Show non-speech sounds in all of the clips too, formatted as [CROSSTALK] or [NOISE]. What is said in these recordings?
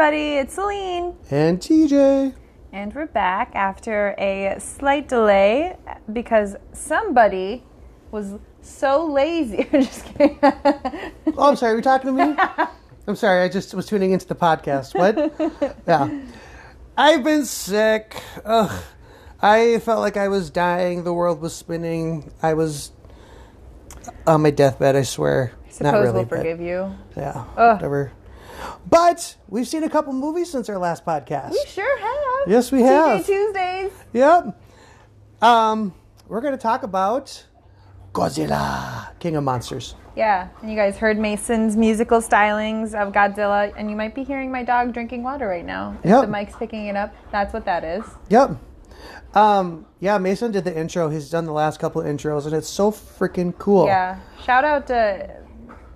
everybody. It's Selin. And TJ. And we're back after a slight delay because somebody was so lazy. [LAUGHS] just kidding. Oh, I'm sorry. Are you talking to me? [LAUGHS] I'm sorry. I just was tuning into the podcast. What? Yeah. I've been sick. Ugh. I felt like I was dying. The world was spinning. I was on my deathbed, I swear. Suppose Not really. we'll forgive you. Yeah. Ugh. Whatever. But we've seen a couple movies since our last podcast. We sure have. Yes, we TJ have. Tuesdays. Yep. Um, we're going to talk about Godzilla, King of Monsters. Yeah, and you guys heard Mason's musical stylings of Godzilla, and you might be hearing my dog drinking water right now. If Yep. the mic's picking it up, that's what that is. Yep. Um, yeah, Mason did the intro. He's done the last couple of intros, and it's so freaking cool. Yeah. Shout out to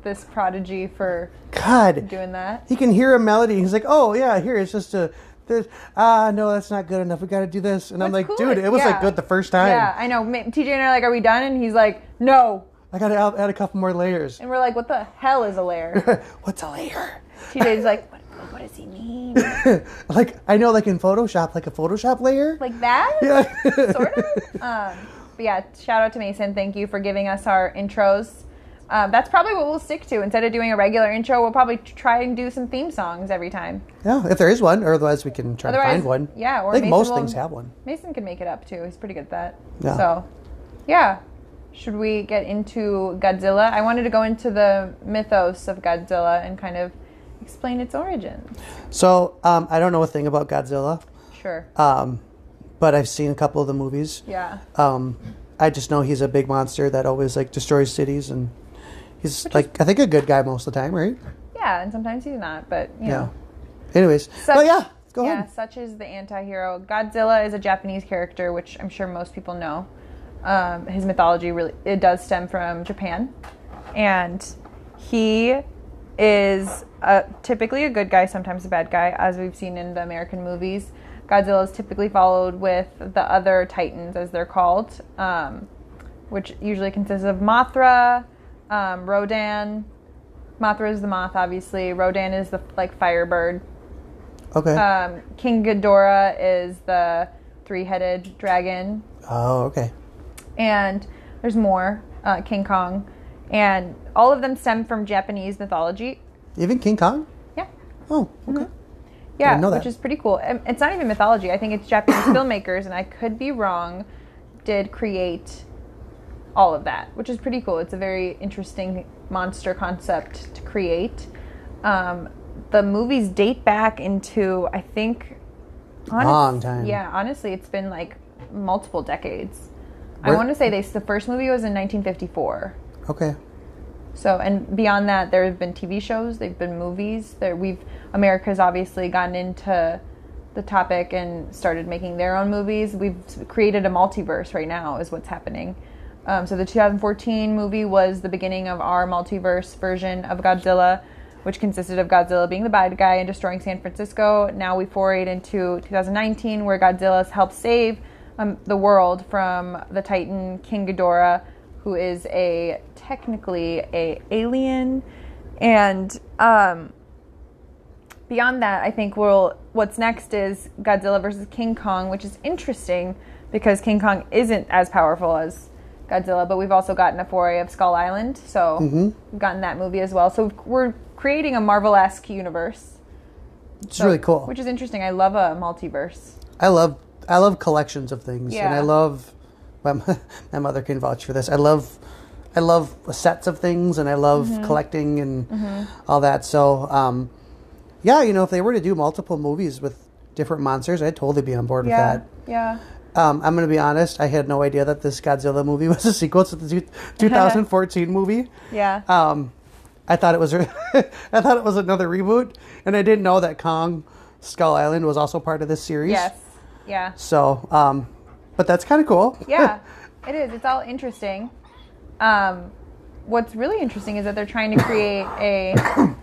this prodigy for God, doing that. he can hear a melody. He's like, "Oh yeah, here it's just a this. Ah, no, that's not good enough. We got to do this." And I'm like, cool "Dude, it was yeah. like good the first time. Yeah, I know. TJ and I are like, are we done? And he's like, no. I got to add, add a couple more layers. And we're like, what the hell is a layer? [LAUGHS] What's a layer? TJ's like, [LAUGHS] what, what does he mean? [LAUGHS] like I know, like in Photoshop, like a Photoshop layer. Like that? yeah. sort of. Um, but yeah, shout out to Mason. Thank you for giving us our intros. Um, that's probably what we'll stick to. Instead of doing a regular intro, we'll probably try and do some theme songs every time. yeah, if there is one, or otherwise we can try Otherwise, to find one. yeah, or I think Mason most will- things have one. Mason can make it up too. He's pretty good at that. Yeah. So, yeah. Should we get into Godzilla? I wanted to go into the mythos of Godzilla and kind of explain its origins. So um, I don't know a thing about Godzilla, Sure. um, but I've seen a couple of the movies. yeah. Um, I just know he's a big monster that always like destroys cities, and he's like I think a good guy most of the time, right? Yeah, and sometimes he's not, but you Yeah. know. Anyways, Such- but yeah, go yeah, ahead. such is the anti-hero. Godzilla is a Japanese character, which I'm sure most people know. Um, his mythology really it does stem from Japan, and he is a, typically a good guy, sometimes a bad guy, as we've seen in the American movies. Godzilla is typically followed with the other titans, as they're called, um, which usually consists of Mothra, um, Rodan. Mothra is the moth, obviously. Rodan is the like firebird. Okay. Um, King Ghidorah is the three-headed dragon, oh, okay. and there's more. Uh, King Kong, and all of them stem from Japanese mythology. Even King Kong. Yeah, Oh, okay. yeah, didn't know which is pretty cool. It's not even mythology. I think it's Japanese [COUGHS] filmmakers, and I could be wrong. Did create all of that, which is pretty cool. It's a very interesting monster concept to create. Um, the movies date back into I think honest- Long time. Yeah, honestly, it's been like multiple decades. I want to say they the first movie was in 1954. Okay. So and beyond that, there have been TV shows, they've been movies. There we've America's obviously gotten into the topic and started making their own movies. We've created a multiverse right now, is what's happening. Um, so the 2014 movie was the beginning of our multiverse version of Godzilla, which consisted of Godzilla being the bad guy and destroying San Francisco. Now we forayed into 2019, where Godzilla has helped save um, the world from the Titan King Ghidorah, who is a technically a alien, and um, beyond that, I think we'll what's next is Godzilla versus King Kong, which is interesting because King Kong isn't as powerful as Godzilla, but we've also gotten a foray of Skull Island, so we've gotten that movie as well. So we're creating a Marvel-esque universe, It's so- really cool. which is interesting. I love a multiverse. I love I love collections of things, and I love. My, [LAUGHS] my mother can vouch for this. I love I love sets of things, and I love Mm-hmm. collecting and all that. So, um, yeah, you know, if they were to do multiple movies with different monsters, I'd totally be on board Yeah, with that. yeah. Um, I'm going to be honest. I had no idea that this Godzilla movie [LAUGHS] was a sequel to the 2014 movie. Yeah. Um, I thought it was [LAUGHS] I thought it was another reboot, and I didn't know that Kong Skull Island was also part of this series. yes. Yeah. So, um, but that's kind of cool. [LAUGHS] yeah, it is. It's all interesting. Um, what's really interesting is that they're trying to create a [COUGHS]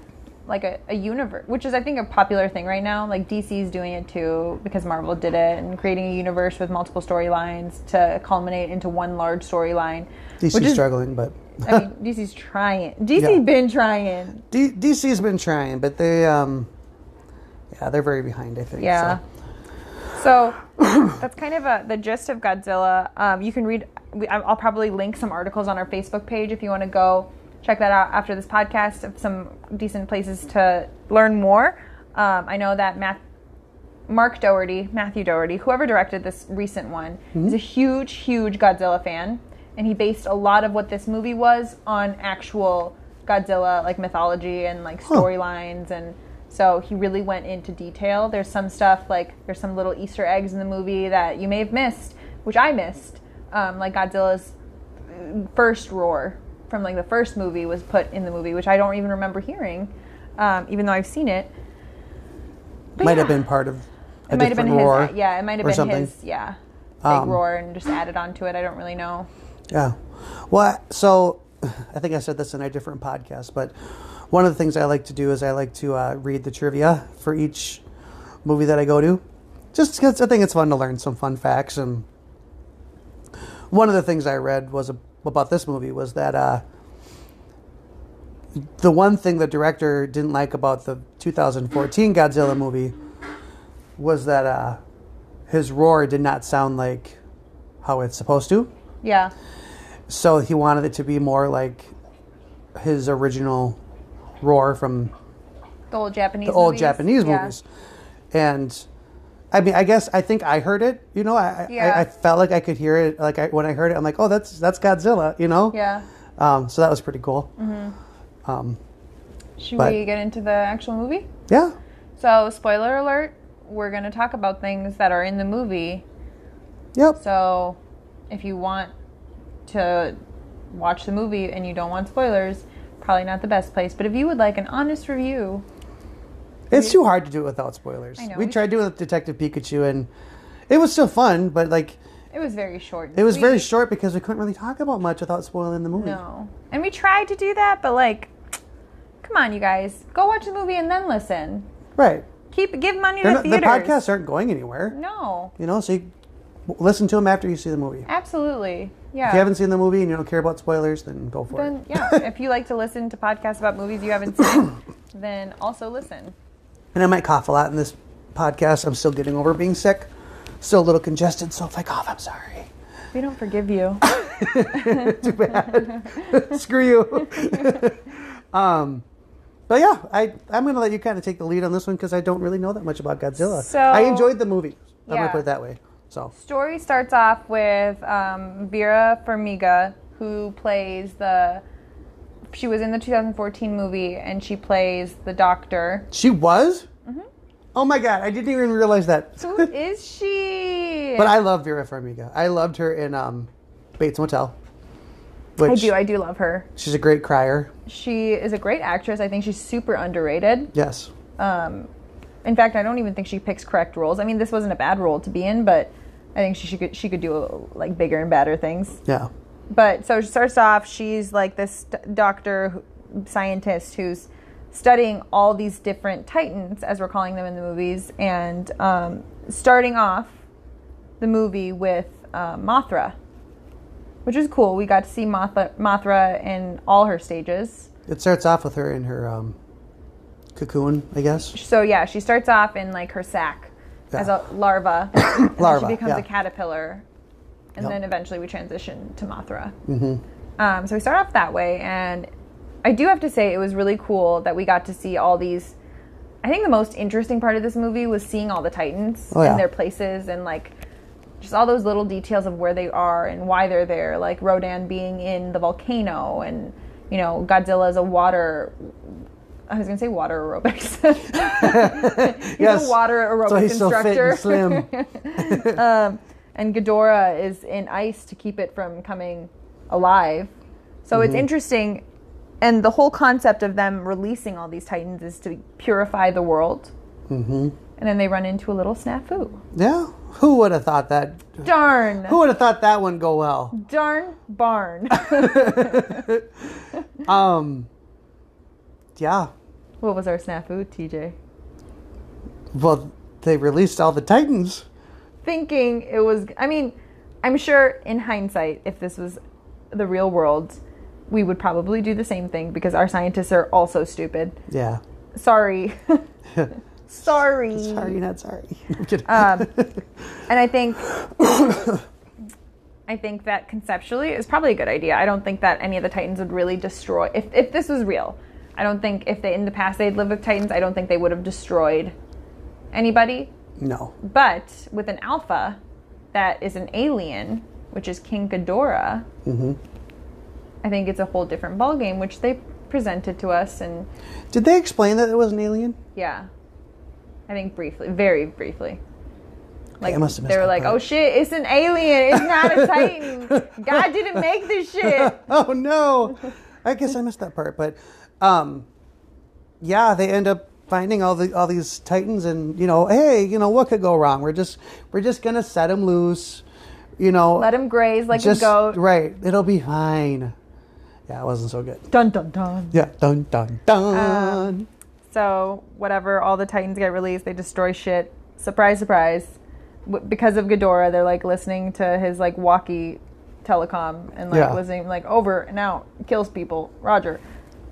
like a, a universe, which is I think a popular thing right now. Like DC's doing it too because Marvel did it and creating a universe with multiple storylines to culminate into one large storyline. DC's is, struggling, but I mean, [LAUGHS] DC's trying. DC's Yeah. been trying. D- DC's been trying, but they, um, Yeah, they're very behind. I think. Yeah. So. So [COUGHS] that's kind of a, the gist of Godzilla. Um, you can read. we- I'll probably link some articles on our Facebook page if you want to go check that out after this podcast. Of some decent places to learn more. Um, I know that Matt, Mark Doherty, Matthew Doherty, whoever directed this recent one, is a huge, huge Godzilla fan, and he based a lot of what this movie was on actual Godzilla like mythology and like storylines and so he really went into detail. There's some stuff like there's some little Easter eggs in the movie that you may have missed, which I missed. Um, like Godzilla's uh, first roar from like the first movie was put in the movie, which I don't even remember hearing, um, even though I've seen it. But might yeah, have been part of a It might have been roar. his. Yeah, it might have been something. his. Yeah, big Um, roar and just added onto it. I don't really know. Yeah. Well, so [LAUGHS] I think I said this in a different podcast, but one of the things I like to do is I like to uh, read the trivia for each movie that I go to. Just because I think it's fun to learn some fun facts. And one of the things I read was about this movie was that uh, the one thing the director didn't like about the 2014 Godzilla movie was that uh, his roar did not sound like how it's supposed to. Yeah, So he wanted it to be more like his original roar from the old Japanese. the old movies. Japanese Yeah. movies. And I mean, I guess I think I heard it. You know, I, Yeah. I, I felt like I could hear it. Like I, when I heard it, I'm like, oh, that's that's Godzilla. You know. Yeah. Um, so that was pretty cool. Mm-hmm. Um, Should But- we get into the actual movie? yeah. So, spoiler alert, we're going to talk about things that are in the movie. Yep. So, if you want to watch the movie and you don't want spoilers, probably not the best place. But if you would like an honest review, It's too hard to do it without spoilers. I know, We we tried doing it with Detective Pikachu, and it was still fun, but like it was very short. it was very short because we couldn't really talk about much without spoiling the movie. No. And we tried to do that, but like, come on, you guys. Go watch the movie and then listen. Right. Keep Give money They're to not- the theaters. podcasts aren't going anywhere. No. You know, so you listen to them after you see the movie. Absolutely. Yeah. If you haven't seen the movie and you don't care about spoilers, then go for then it. yeah, [LAUGHS] if you like to listen to podcasts about movies you haven't seen, then also listen. And I might cough a lot in this podcast. I'm still getting over being sick. Still a little congested, so if I cough, I'm sorry. We don't forgive you. [LAUGHS] Too bad. [LAUGHS] Screw you. [LAUGHS] um, but yeah, I, I'm going to let you kind of take the lead on this one because I don't really know that much about Godzilla. So- I enjoyed the movie. I'm going Yeah. to put it that way. So, Story starts off with um, Vera Farmiga, who plays the. She was in the 2014 movie, and she plays the doctor. she was? Mm-hmm. Oh my God, I didn't even realize that. Who [LAUGHS] is she? But I love Vera Farmiga. I loved her in um, Bates Motel. I do. I do love her. she's a great crier. She is a great actress. I think she's super underrated. Yes. Um, in fact, I don't even think she picks correct roles. I mean, this wasn't a bad role to be in, but I think she, she could she could do like bigger and badder things. Yeah. But so she starts off, she's like this doctor, scientist who's studying all these different titans, as we're calling them in the movies, and um, starting off the movie with uh, Mothra, which is cool. We got to see Mothra, Mothra in all her stages. It starts off with her in her um, cocoon, I guess. So yeah, she starts off in like her sac as a larva, and then Larva, she becomes yeah. a caterpillar, and Yep. then eventually we transitioned to Mothra. Mm-hmm. Um, so we start off that way, and I do have to say it was really cool that we got to see all these. I think the most interesting part of this movie was seeing all the Titans Oh, yeah. and their places, and like just all those little details of where they are and why they're there, like Rodan being in the volcano, and you know Godzilla's a water. I was gonna say water aerobics. [LAUGHS] he's Yes. a water aerobics So he's so fit instructor. and slim. [LAUGHS] um, and Ghidorah is in ice to keep it from coming alive. So Mm-hmm. it's interesting, and the whole concept of them releasing all these titans is to purify the world. Mm-hmm. And then they run into a little snafu. yeah. Who would have thought that? Darn, Who would have thought that one go well? darn barn. [LAUGHS] Um. Yeah. what was our snafu, TJ? Well, they released all the Titans. Thinking it was. I mean, I'm sure in hindsight, if this was the real world, we would probably do the same thing because our scientists are also stupid. Yeah. sorry [LAUGHS] Sorry. Sorry, not sorry. [LAUGHS] Um, [LAUGHS] and I think I think that conceptually is probably a good idea. I don't think that any of the Titans would really destroy if if this was real. I don't think if they in the past they'd lived with Titans, I don't think they would have destroyed anybody. No. But with an alpha that is an alien, which is King Ghidorah, I think it's a whole different ballgame, which they presented to us and Did they explain that it was an alien? yeah. I think briefly, very briefly. Like I must have missed they were like, part. "Oh shit, it's an alien. It's not a Titan. [LAUGHS] God didn't make this shit." [LAUGHS] oh no i guess i missed that part but um yeah they end up finding all the all these titans and you know hey you know what could go wrong we're just we're just gonna set them loose you know Let him graze like just a goat. right it'll be fine yeah it wasn't so good Dun dun dun. yeah dun dun dun um, So whatever, all the Titans get released. They destroy shit. Surprise, surprise. Because of Ghidorah, they're like listening to his like walkie telecom and like Yeah. listening like over and out kills people. Roger,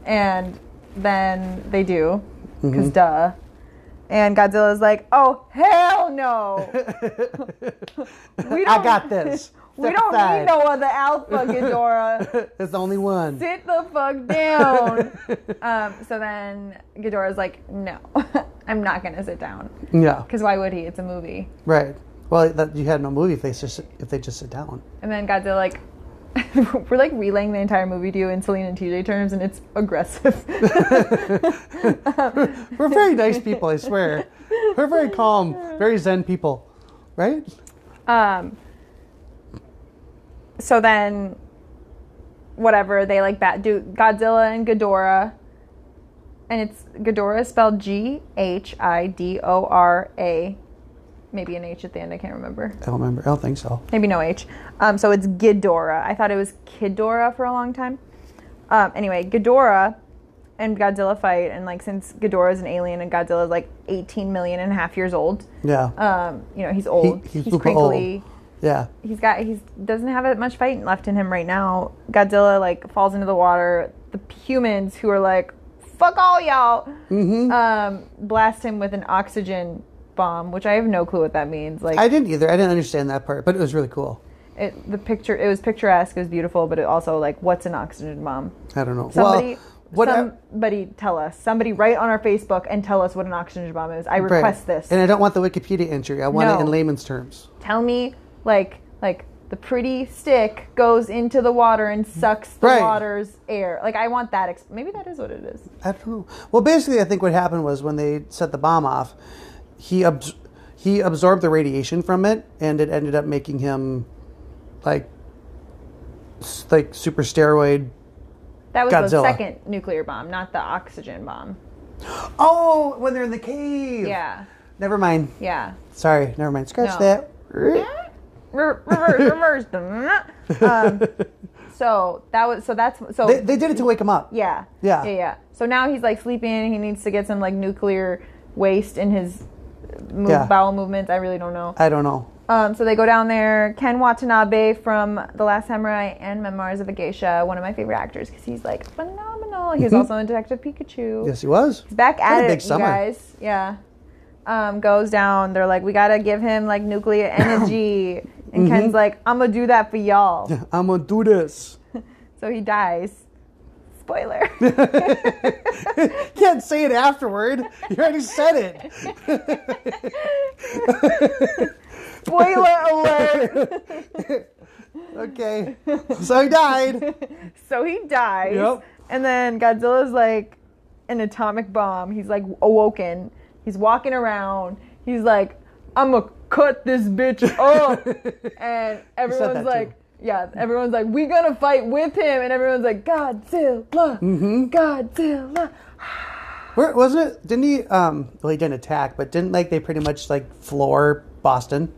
and then they do because Mm-hmm. duh. And Godzilla's like, "Oh hell no! [LAUGHS] we i got this [LAUGHS] We don't aside. need no other alpha, Ghidorah. [LAUGHS] it's the only one Sit the fuck down." um, so then Ghidorah's like, "No, I'm not gonna sit down." yeah Because why would he? It's a movie. right well that, you had no movie if they just if they just sit down And then Godzilla like [LAUGHS] we're like relaying the entire movie to you in Selin and TJ terms, and it's aggressive. [LAUGHS] we're very nice people i swear we're very [LAUGHS] calm very zen people right um. So then, whatever they like bat do Godzilla and Ghidorah, and it's Ghidorah spelled G H I D O R A, maybe an H at the end. I can't remember. I don't remember. I don't think so. maybe no H. Um, so it's Ghidorah. I thought it was Kidora for a long time. Um, anyway, Ghidorah and Godzilla fight, and like since Ghidorah is an alien and Godzilla is like 18 million and a half years old, Yeah. um, you know he's old, he's he's, super crinkly. yeah. He's got he's doesn't have that much fight left in him right now. Godzilla like falls into the water. The humans who are like, "Fuck all y'all," Mm-hmm. um, blast him with an oxygen bomb, which I have no clue what that means. Like I didn't either. I didn't understand that part, but it was really cool. it, the picture it was picturesque it was beautiful but it also like what's an oxygen bomb I don't know. somebody well, what I- somebody tell us somebody write on our facebook and tell us what an oxygen bomb is i right. request this And I don't want the Wikipedia entry. I want it in layman's terms. tell me like like the pretty stick goes into the water and sucks the Right. water's air like i want that ex- maybe that is what it is I don't know. Well, basically, I think what happened was when they set the bomb off, he abs- he absorbed the radiation from it, and it ended up making him like like super steroid. that was the second nuclear bomb not the oxygen bomb Oh, when they're in the cave. yeah Never mind. yeah Sorry. Never mind. Scratch No. that. Re- reverse reverse [LAUGHS] um, so that was so that's so They, they did it to wake him up. Yeah. Yeah. Yeah, yeah. So now he's like sleeping. He needs to get some like nuclear waste in his move, Yeah. bowel movements. I really don't know. I don't know. Um, so they go down there. Ken Watanabe from The Last Samurai and Memoirs of a Geisha, one of my favorite actors because he's like phenomenal. He was also in Detective Pikachu. Yes, he was. He's back at it, big you summer. guys. Yeah. Um, goes down. They're like, we gotta give him like nuclear [COUGHS] energy. And Mm-hmm. Ken's like, I'm gonna do that for y'all. [LAUGHS] I'm gonna do this. [LAUGHS] So he dies. Spoiler. [LAUGHS] Can't say it afterward. You already said it. Spoiler alert. [LAUGHS] Okay. So he died. So he dies. Yep. And then Godzilla's like an atomic bomb. He's like awoken. He's walking around. He's like, I'm gonna cut this bitch up. [LAUGHS] and everyone's like. Yeah, everyone's like, we gonna fight with him. And everyone's like, Godzilla, Mm-hmm. Godzilla. [SIGHS] Where wasn't it? Didn't he? Um, well, he didn't attack, but didn't like they pretty much like floor Boston?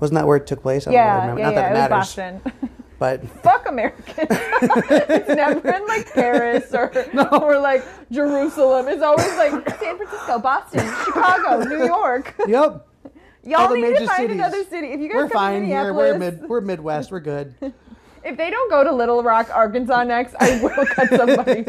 Wasn't that where it took place? I don't really Yeah, remember. yeah, Not that it It matters. Boston. [LAUGHS] But [LAUGHS] Fuck Americans. [LAUGHS] it's never in like Paris or or like Jerusalem. It's always like San Francisco, Boston, Chicago, New York. yep, Y'all need major to find cities. another city. If you guys we're come to fine here. We're mid. We're Midwest. We're good. [LAUGHS] if they don't go to Little Rock, Arkansas next, I will cut [LAUGHS] somebody.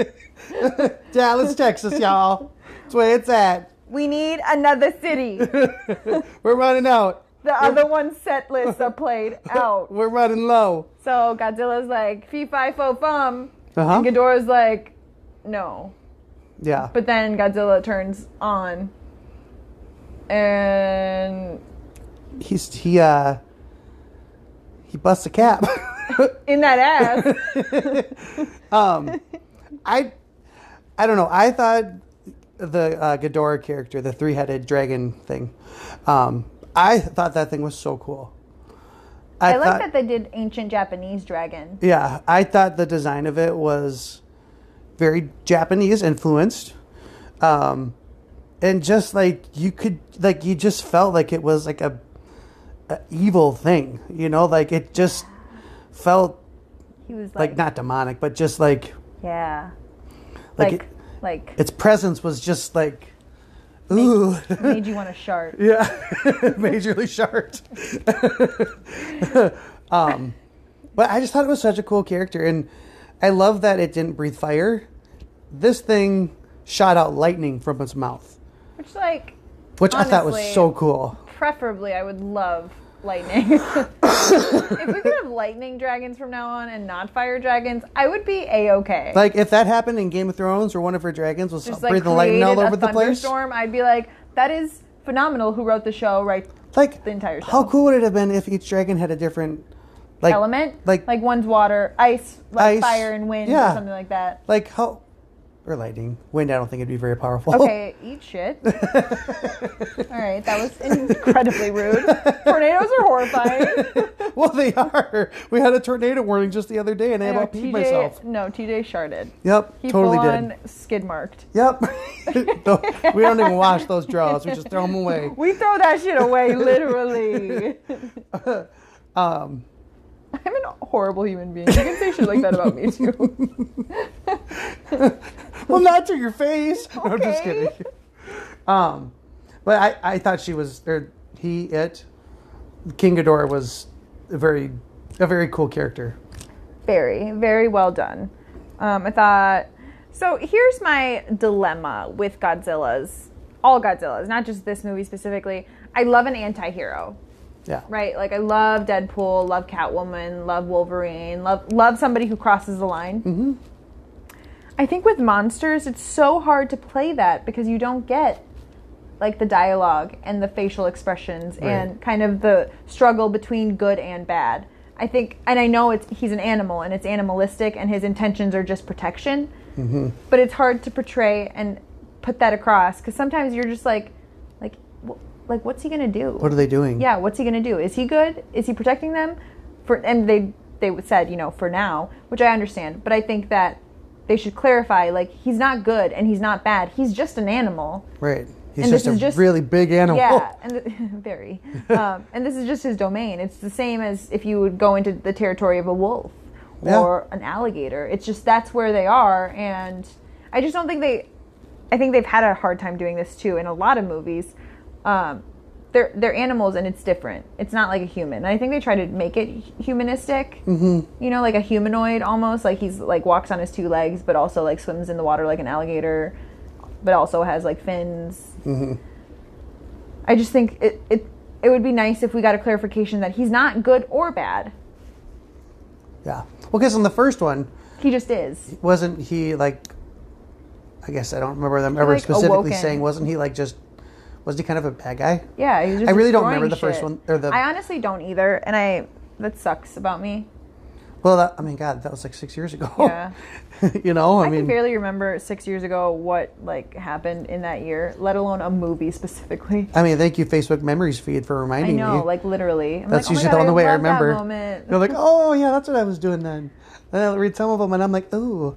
Dallas, Texas, y'all. That's where it's at. We need another city. [LAUGHS] We're running out. The other one's set lists are played out. We're running low. So Godzilla's like, fee fi fo fum. Uh-huh. And Ghidorah's like, no. Yeah. But then Godzilla turns on. And He's he uh he busts a cap. [LAUGHS] in that ass. [LAUGHS] um I I don't know. I thought the uh, Ghidorah character, the three-headed dragon thing, um, I thought that thing was so cool. I, like thought- that they did ancient Japanese dragon. Yeah, I thought the design of it was very Japanese influenced. Um, and just like you could like you just felt like it was like a evil thing, you know, like it just felt He was like like, not demonic, but just like yeah, like like it- like its presence was just like ooh. made you want to shart. [LAUGHS] Yeah, [LAUGHS] majorly shart. [LAUGHS] um, but I just thought it was such a cool character, and I love that it didn't breathe fire. This thing shot out lightning from its mouth, Which like which I thought was so cool. preferably I would love lightning. [LAUGHS] if we could have lightning dragons from now on and not fire dragons, I would be a okay. Like if that happened in Game of Thrones, or one of her dragons was Just like breathing lightning all over a the place, thunderstorm, I'd be like, that is phenomenal. Who wrote the show? Right, like the entire show. how cool would it have been if each dragon had a different like element, like- like one's water, ice, like Ice, fire and wind, yeah. or something like that. like how or lightning wind? I don't think it'd be very powerful. Okay, [LAUGHS] eat shit. All right, that was incredibly rude. Tornadoes are horrifying. [LAUGHS] well, they are. We had a tornado warning just the other day, and I I know, about peed TJ myself. No, TJ sharded. Yep, He totally full did. skid marked. Yep. [LAUGHS] we don't even wash those draws. We just throw them away. We throw that shit away, literally. Um, [LAUGHS] I'm an horrible human being. You can say shit like that about me too. [LAUGHS] well, not to your face. No, I'm just kidding. Um, but I, I thought she was, or he, it, King Ghidorah was a very, a very cool character. Very, very well done. Um, I thought. So here's my dilemma with Godzilla's, all Godzillas, not just this movie specifically. I love an anti-hero. Yeah. right? Like I love Deadpool, love Catwoman, love Wolverine, love love somebody who crosses the line. Mm-hmm. I think with monsters, it's so hard to play that because you don't get like the dialogue and the facial expressions and kind of the struggle between good and bad. I think, and I know it's he's an animal and it's animalistic and his intentions are just protection, Mm-hmm. but it's hard to portray and put that across because sometimes you're just like, like what's he gonna do? What are they doing? yeah what's he to do is he good is he protecting them for and they they said you know for now which i understand but i think that they should clarify like he's not good and he's not bad he's just an animal Right. He's And just this a just- really big animal. yeah [LAUGHS] and the, [LAUGHS] very um, and this is just his domain it's the same as if you would go into the territory of a wolf Yeah. or an alligator it's just that's where they are and i just don't think they i think they've had a hard time doing this too in a lot of movies um, they're they're animals and it's different it's not like a human and i think they try to make it humanistic mm-hmm. you know like a humanoid almost like he's like walks on his two legs but also like swims in the water like an alligator but also has like fins I just think it, it it would be nice if we got a clarification that he's not good or bad. Yeah. Well, because in the first one, He just is. wasn't he like? I guess I don't remember them ever like, specifically awoken. saying. Wasn't he like just? Was he kind of a bad guy? Yeah, he's just I really don't remember the first one- or the- I honestly don't either, and I that sucks about me. Well, that, I mean, God, that was like six years ago. Yeah. [LAUGHS] you know, I, I, mean, can barely remember six years ago what like happened in that year, let alone a movie [LAUGHS] specifically. I mean, thank you, Facebook Memories feed for I reminding know, me. like literally. I'm That's like, oh usually God, the only way I remember. moment. You're like, oh yeah, that's what I was doing then. Then I read some of them, and I'm like, ooh,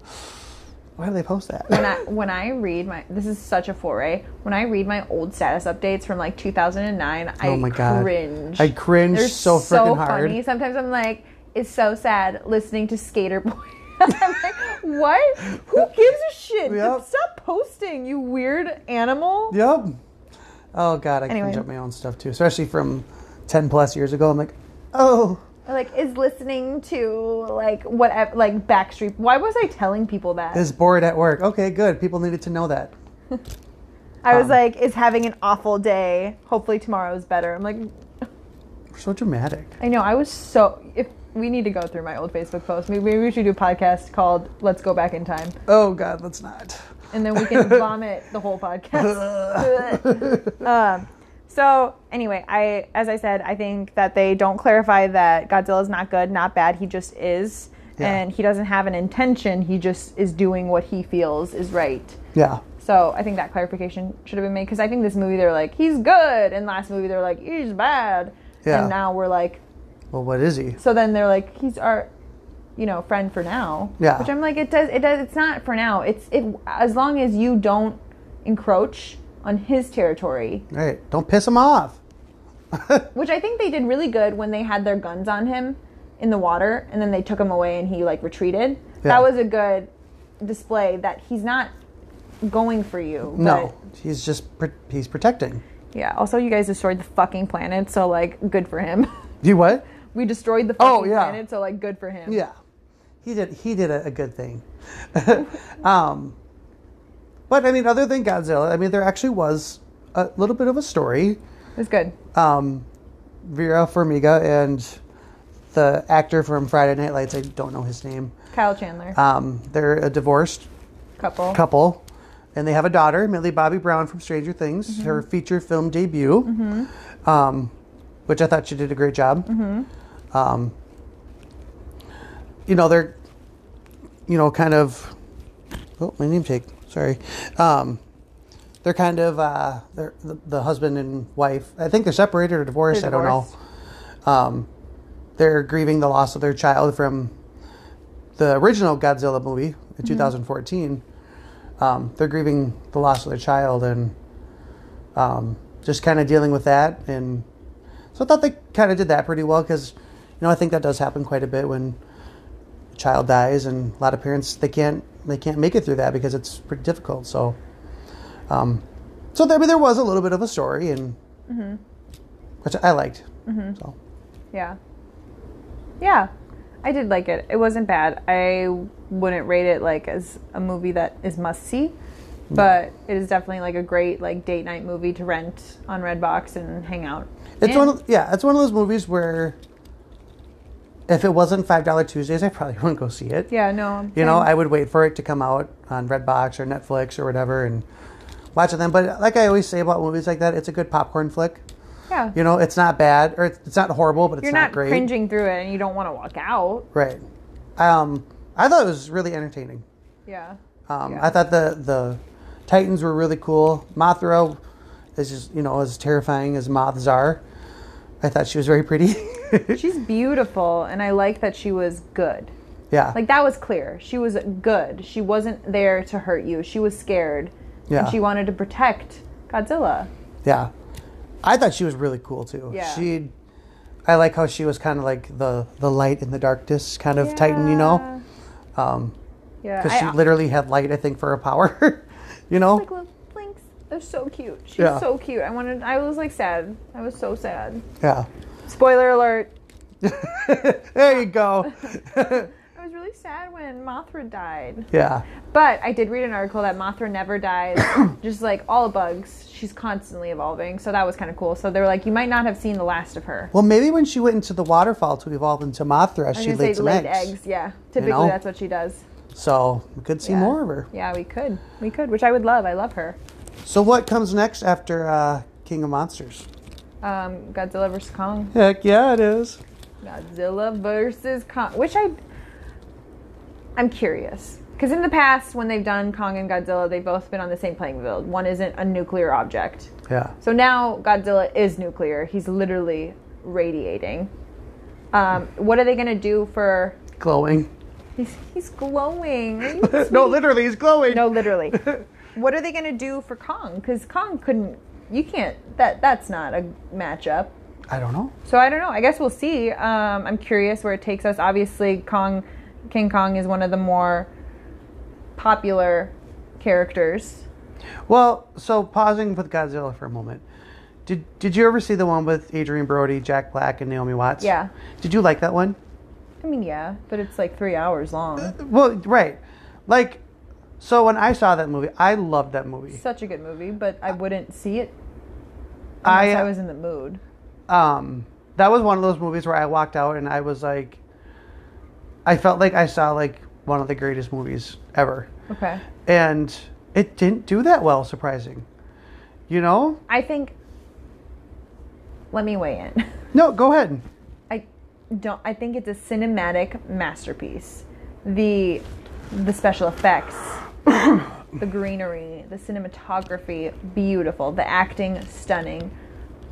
why do they post that? when I when I read my this is such a foray. When I read my old status updates from like 2009, I Oh my God. cringe. I cringe They're so freaking hard. funny. Sometimes I'm like, it's so sad listening to Skater Boy. [LAUGHS] I'm like, what? Who gives a shit? Yep. Stop posting, you weird animal. Yep. Oh God, I Anyway. cringe at my own stuff too, especially from ten plus years ago. I'm like, oh, Like, is listening to like whatever, like Backstreet. Why was I telling people that? is bored at work. Okay, good. People needed to know that. [LAUGHS] I was Um, like, is having an awful day. Hopefully tomorrow is better. I'm like, We're so dramatic. I know. I was so. If we need to go through my old Facebook post, maybe, maybe we should do a podcast called "Let's Go Back in Time," Oh God, let's not. and then we can [LAUGHS] vomit the whole podcast. [LAUGHS] um, so anyway, I as I said, I think that they don't clarify that Godzilla is not good, not bad. He just is, Yeah. and he doesn't have an intention. He just is doing what he feels is right. Yeah. So I think that clarification should have been made because I think this movie they're like he's good, and last movie they're like he's bad, Yeah. and now we're like Well, what is he? so then they're like he's our you know friend for now. Yeah. Which I'm like it does it does it's not for now. It's it as long as you don't encroach on his territory, Right. Don't piss him off. [LAUGHS] which I think they did really good when they had their guns on him in the water and then they took him away and he like retreated. Yeah. That was a good display that he's not going for you. No, he's just pr- he's protecting. Yeah. Also, you guys destroyed the fucking planet, so like, good for him. [LAUGHS] You what? we destroyed the fucking Oh, yeah. planet, so like, good for him. Yeah, he did. He did a, a good thing. [LAUGHS] um, but I mean, other than Godzilla, I mean, there actually was a little bit of a story. It was good. Um, Vera Farmiga and the actor from Friday Night Lights. I don't know his name. Kyle Chandler, Um, they're a divorced couple. couple, and they have a daughter, Millie Bobby Brown from Stranger Things, her feature film debut, um, which I thought she did a great job. Um, you know, they're, you know, kind of. Oh, my name take. Sorry. Um, they're kind of uh, they're the, the husband and wife. I think they're separated or divorced. They're I don't know. Um, they're grieving the loss of their child from the original Godzilla movie in 2014. Um, they're grieving the loss of their child and um, just kind of dealing with that. And so I thought they kind of did that pretty well because, you know, I think that does happen quite a bit when a child dies, and a lot of parents they can't they can't make it through that because it's pretty difficult. So, um, so there, I mean, there was a little bit of a story, and mm-hmm. which I liked. Mm-hmm. So. Yeah. Yeah. I did like it. It wasn't bad. I wouldn't rate it like as a movie that is must see, mm. but it is definitely like a great like date night movie to rent on Redbox and hang out. It's And- one of yeah, it's one of those movies where if it wasn't five dollar Tuesdays, I probably [LAUGHS] wouldn't go see it. Yeah, no. You know. I would wait for it to come out on Redbox or Netflix or whatever and watch it then. But like I always say about movies like that, it's a good popcorn flick. yeah. You know, it's not bad or it's it's not horrible, but it's You're not, not great. cringing through it and you don't want to walk out. Right. Um, I thought it was really entertaining. Yeah. Um, Yeah. I thought the the Titans were really cool. Mothra is just you know as terrifying as moths are. I thought she was very pretty. [LAUGHS] She's beautiful and I like that she was good. yeah. Like that was clear. She was good. She wasn't there to hurt you. She was scared. Yeah. And she wanted to protect Godzilla. Yeah, I thought she was really cool too. Yeah. she. I like how she was kind of like the the light in the darkness kind of Titan, you know, um, Yeah. because she literally had light. I think for her power, [LAUGHS] you know. like. They're so cute. She's Yeah. so cute. I wanted. I was like sad. I was so sad. Yeah. Spoiler alert. [LAUGHS] there you go. [LAUGHS] I was really sad when Mothra died. yeah. But I did read an article that Mothra never dies. [COUGHS] just like all bugs, she's constantly evolving. So that was kind of cool. So they were like, you might not have seen the last of her. Well, maybe when she went into the waterfall to evolve into Mothra, she laid some laid eggs. eggs. Yeah. Typically, know? that's what she does. So we could see Yeah. more of her. Yeah, we could. We could, which I would love. I love her. So what comes next after uh, King of Monsters? Um, Godzilla vs Kong. Heck yeah, it is. Godzilla versus Kong, which I I'm curious because in the past when they've done Kong and Godzilla, they've both been on the same playing field. One isn't a nuclear object, Yeah. so now Godzilla is nuclear. He's literally radiating. Um, what are they gonna do for? Glowing. He's he's glowing. [LAUGHS] No, literally, he's glowing. no, literally. [LAUGHS] what are they gonna do for Kong? Because Kong couldn't. You can't. That that's not a matchup. I don't know. So I don't know. I guess we'll see. Um, I'm curious where it takes us. Obviously, Kong, King Kong is one of the more popular characters. Well, so pausing with Godzilla for a moment. Did Did you ever see the one with Adrien Brody, Jack Black, and Naomi Watts? Yeah. Did you like that one? I mean, yeah, but it's like three hours long. Well, right. Like, So when I saw that movie, I loved that movie. Such a good movie, but I wouldn't see it unless I- I was in the mood. um, that was one of those movies where I walked out and I was like, I felt like I saw like one of the greatest movies ever, Okay. and it didn't do that well. Surprising, you know? I think. Let me weigh in. [LAUGHS] No, go ahead. I don't. I think it's a cinematic masterpiece. The the special effects, [COUGHS] the greenery, the cinematography, beautiful. The acting, stunning.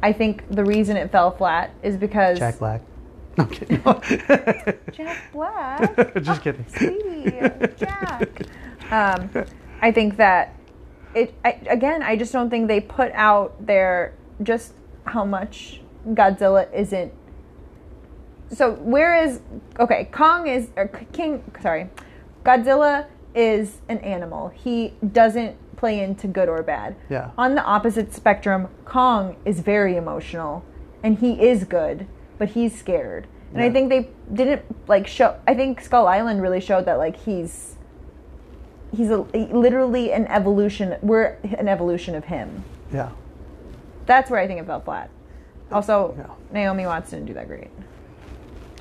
I think the reason it fell flat is because Jack Black. No, I'm kidding. [LAUGHS] Jack Black. [LAUGHS] Just kidding. Sweetie, Jack. Um, I think that it. I, again, I just don't think they put out there just how much Godzilla isn't. So where is okay? Kong is or King. Sorry, Godzilla is an animal. He doesn't play into good or bad. Yeah. On the opposite spectrum, Kong is very emotional, and he is good, but he's scared. And I think they didn't like show. I think Skull Island really showed that like he's he's a, literally an evolution. We're an evolution of him. Yeah. That's where I think it fell flat. Also, Yeah. Naomi Watts didn't do that great.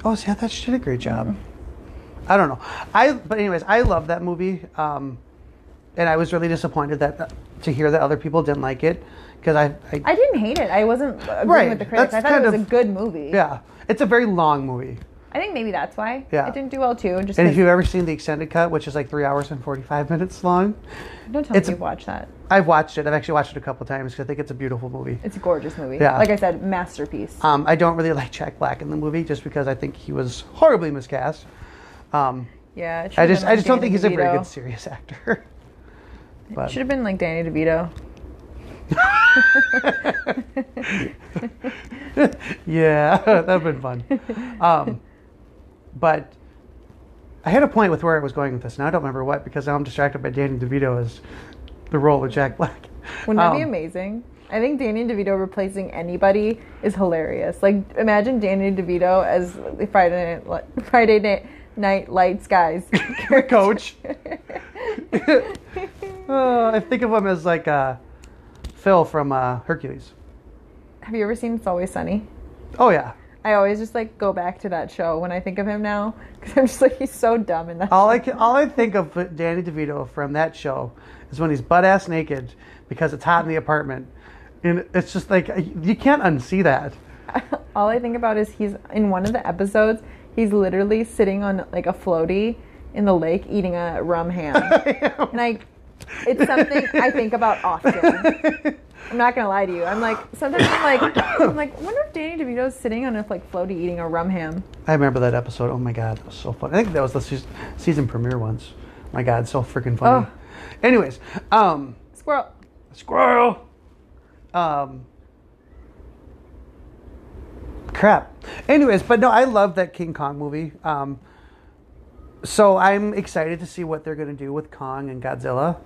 Oh, yeah, that she did a great job. I don't know. I but anyways, I love that movie, um, and I was really disappointed that uh, to hear that other people didn't like it because I, I, I didn't hate it. I wasn't agreeing Right, with the critics. that's I thought it was of- a good movie. yeah, it's a very long movie. I think maybe that's why. Yeah. It didn't do well too. Just And if you've ever seen the extended cut, which is like three hours and forty five minutes long, don't tell me you've watched that. I've watched it. I've actually watched it a couple times because I think it's a beautiful movie. It's a gorgeous movie. Yeah. Like I said, masterpiece. Um, I don't really [LAUGHS] like Jack Black in the movie just because I think he was horribly miscast. Um, yeah. I just been I like just don't think he's a very good serious [LAUGHS] actor. but Should have been like Danny DeVito. [LAUGHS] yeah, [LAUGHS] that'd been fun. Um, but I had a point with where I was going with this, and I don't remember what because now I'm distracted by Danny DeVito as the role of Jack Black. Wouldn't that be Um, amazing? I think Danny DeVito replacing anybody is hilarious. Like imagine Danny DeVito as Friday night, Friday night, night lights guys. [LAUGHS] Coach. Uh, [LAUGHS] I think of him as like uh, Phil from uh, Hercules. Have you ever seen It's Always Sunny? Oh yeah. I always just like go back to that show when I think of him now because I'm just like he's so dumb in that. All show. I can, all I think of Danny DeVito from that show is when he's butt ass naked because it's hot in the apartment, and it's just like you can't unsee that. [LAUGHS] all I think about is he's in one of the episodes. He's literally sitting on like a floaty in the lake eating a rum ham, [LAUGHS] and I, it's something I think about often. I'm not gonna lie to you. I'm like sometimes I'm like I'm like I wonder if Danny DeVito's sitting on a like floaty eating a rum ham. I remember that episode. Oh my god, that was so fun. I think that was the seas- season premiere once. My god, so freaking funny. Oh. Anyways, um, Squirrel. squirrel. Um, crap. Anyways, but no, I love that King Kong movie. Um, so I'm excited to see what they're going to do with Kong and Godzilla.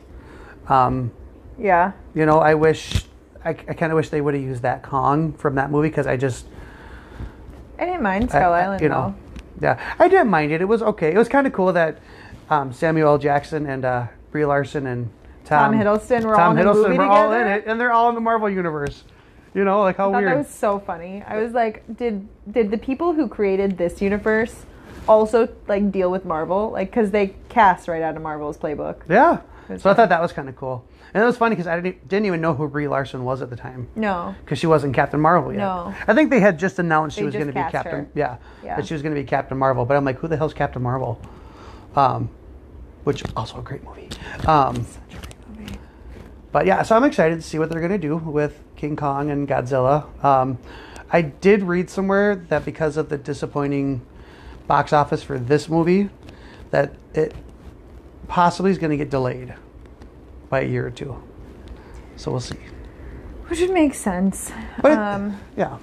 Um, Yeah. you know, I wish, I, I kind of wish they would have used that Kong from that movie because I just, I didn't mind Skull I- Island you know, though. yeah, I didn't mind it. It was okay. It was kind of cool that um, Samuel L. Jackson and uh, Brie Larson and Tom, Tom Hiddleston were all Tom in the Hiddleston movie were all in it, and they're all in the Marvel universe. You know, like how I weird. that was so funny. I was like, did did the people who created this universe also like deal with Marvel? Like, because they cast right out of Marvel's playbook. Yeah. So I thought that was kind of cool. And it was funny because I didn't, didn't even know who Brie Larson was at the time No. because she wasn't Captain Marvel yet. No. I think they had just announced she was going to be Captain. her. Yeah. Yeah. That she was going to be Captain Marvel. But I'm like, who the hell's Captain Marvel? Um, which also a great movie. Um, but yeah, so I'm excited to see what they're going to do with King Kong and Godzilla. Um, I did read somewhere that because of the disappointing box office for this movie, that it possibly is going to get delayed by a year or two. So we'll see. Which would make sense. But um, yeah,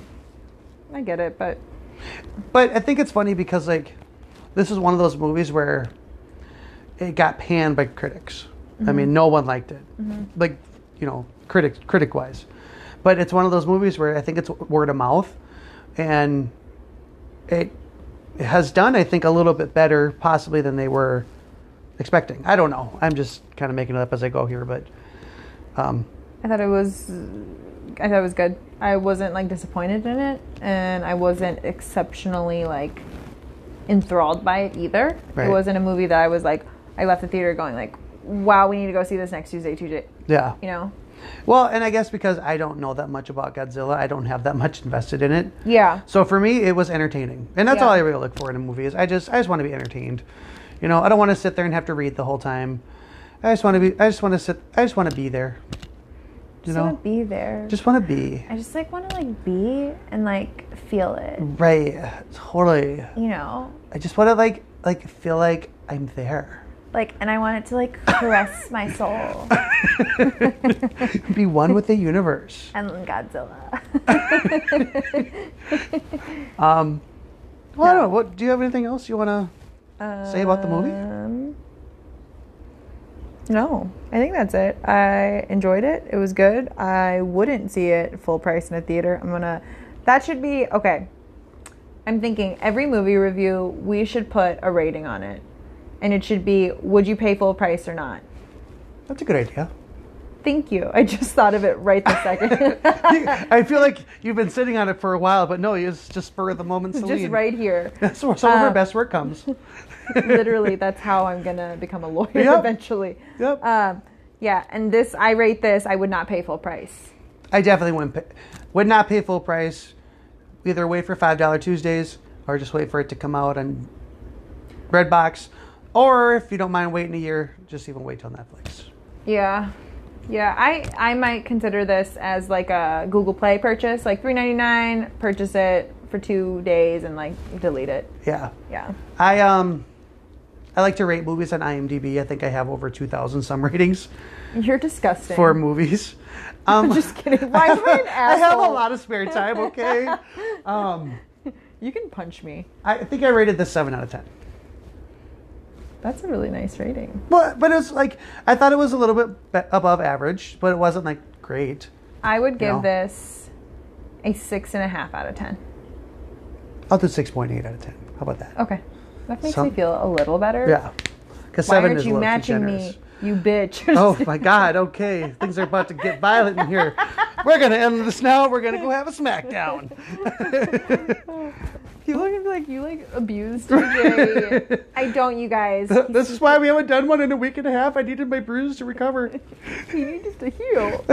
I get it, but but I think it's funny because like this is one of those movies where it got panned by critics. I mean, no one liked it, like you know, critic critic wise. But it's one of those movies where I think it's word of mouth, and it has done I think a little bit better possibly than they were expecting. I don't know. I'm just kind of making it up as I go here, but um, I thought it was I thought it was good. I wasn't like disappointed in it and I wasn't exceptionally like enthralled by it either. Right. It wasn't a movie that I was like I left the theater going like, "Wow, we need to go see this next Tuesday, Tuesday." yeah. You know? Well, and I guess because I don't know that much about Godzilla, I don't have that much invested in it. Yeah. So for me, it was entertaining, and that's Yeah. all I really look for in a movie. Is I just I just want to be entertained. You know, I don't want to sit there and have to read the whole time. I just want to be. I just want to sit. I just want to be there. You Just know, want to be there. just want to be. I just like want to like be and like feel it. Right. Totally. You know? I just want to like like feel like I'm there. Like and I want it to like caress my soul. [LAUGHS] be one with the universe. and Godzilla. [LAUGHS] Um. Well, I don't know. What do you have anything else you want to? Say about the movie? Um, No, I think that's it. I enjoyed it. It was good. I wouldn't see it full price in a theater. I'm gonna. That should be okay. I'm thinking every movie review we should put a rating on it, and it should be would you pay full price or not. That's a good idea. Thank you. I just thought of it right this second. [LAUGHS] I feel like you've been sitting on it for a while, but no, it's just spur of the moment. Selin. just right here. [LAUGHS] That's where some of her Uh, best work comes. [LAUGHS] Literally, that's how I'm gonna become a lawyer Yep. eventually. Yep. Um, yeah, and this I rate this. I would not pay full price. I definitely wouldn't pay, would not pay full price. Either wait for five dollar Tuesdays or just wait for it to come out on Redbox, or if you don't mind waiting a year, just even wait till Netflix. Yeah. Yeah, I I might consider this as like a Google Play purchase, like three ninety nine. Purchase it for two days and like delete it. Yeah, Yeah, I um, I like to rate movies on IMDb. I think I have over two thousand some ratings you're disgusting. for movies. [LAUGHS] Um, I'm Just kidding. Why am I an asshole? [LAUGHS] I have a lot of spare time. Okay. [LAUGHS] um, you can punch me. I think I rated this seven out of ten. That's a really nice rating. But but it's like I thought it was a little bit above average, but it wasn't like great. I would give No. this a six and a half out of ten. I'll do six point eight out of ten. How about that? Okay, that makes Some- me feel a little better. Yeah, because Why seven aren't is a you matching generous. me, you bitch? [LAUGHS] Oh my God! Okay, things are about to get violent in here. We're gonna end this now. We're gonna go have a smackdown. [LAUGHS] you look like you like abused TJ. I don't, you guys. [LAUGHS] this is why we haven't done one in a week and a half. I needed my bruise to recover. He needs to heal.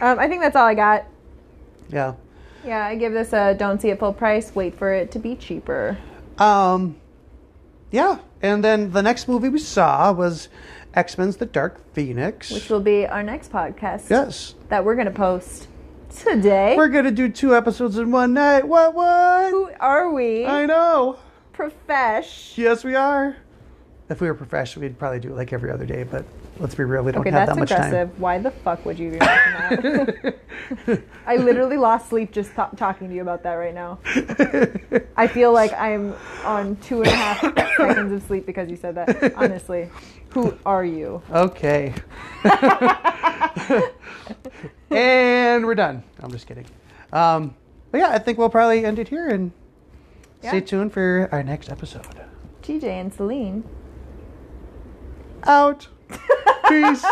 Um, I think that's all I got. yeah. Yeah, I give this a don't see it full price. Wait for it to be cheaper. Um. Yeah, and then the next movie we saw was X Men's The Dark Phoenix. Which will be our next podcast. yes, That we're gonna post today. we're gonna do two episodes in one night. What? What? Who are we? I know. Profesh. Yes, we are. If we were professional, we'd probably do it like every other day. But let's be real, we don't Okay, have that's that much aggressive. Why the fuck would you be that? [LAUGHS] I literally lost sleep just ta- talking to you about that right now. I feel like I'm on two and a half [COUGHS] seconds of sleep because you said that. Honestly, who are you? okay. [LAUGHS] and we're done. I'm just kidding. Um, but yeah, I think we'll probably end it here and stay tuned for our next episode. TJ and Selin. Out. Peace.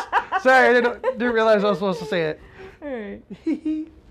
Sorry, I didn't, didn't realize I was supposed to say it. All right. [LAUGHS]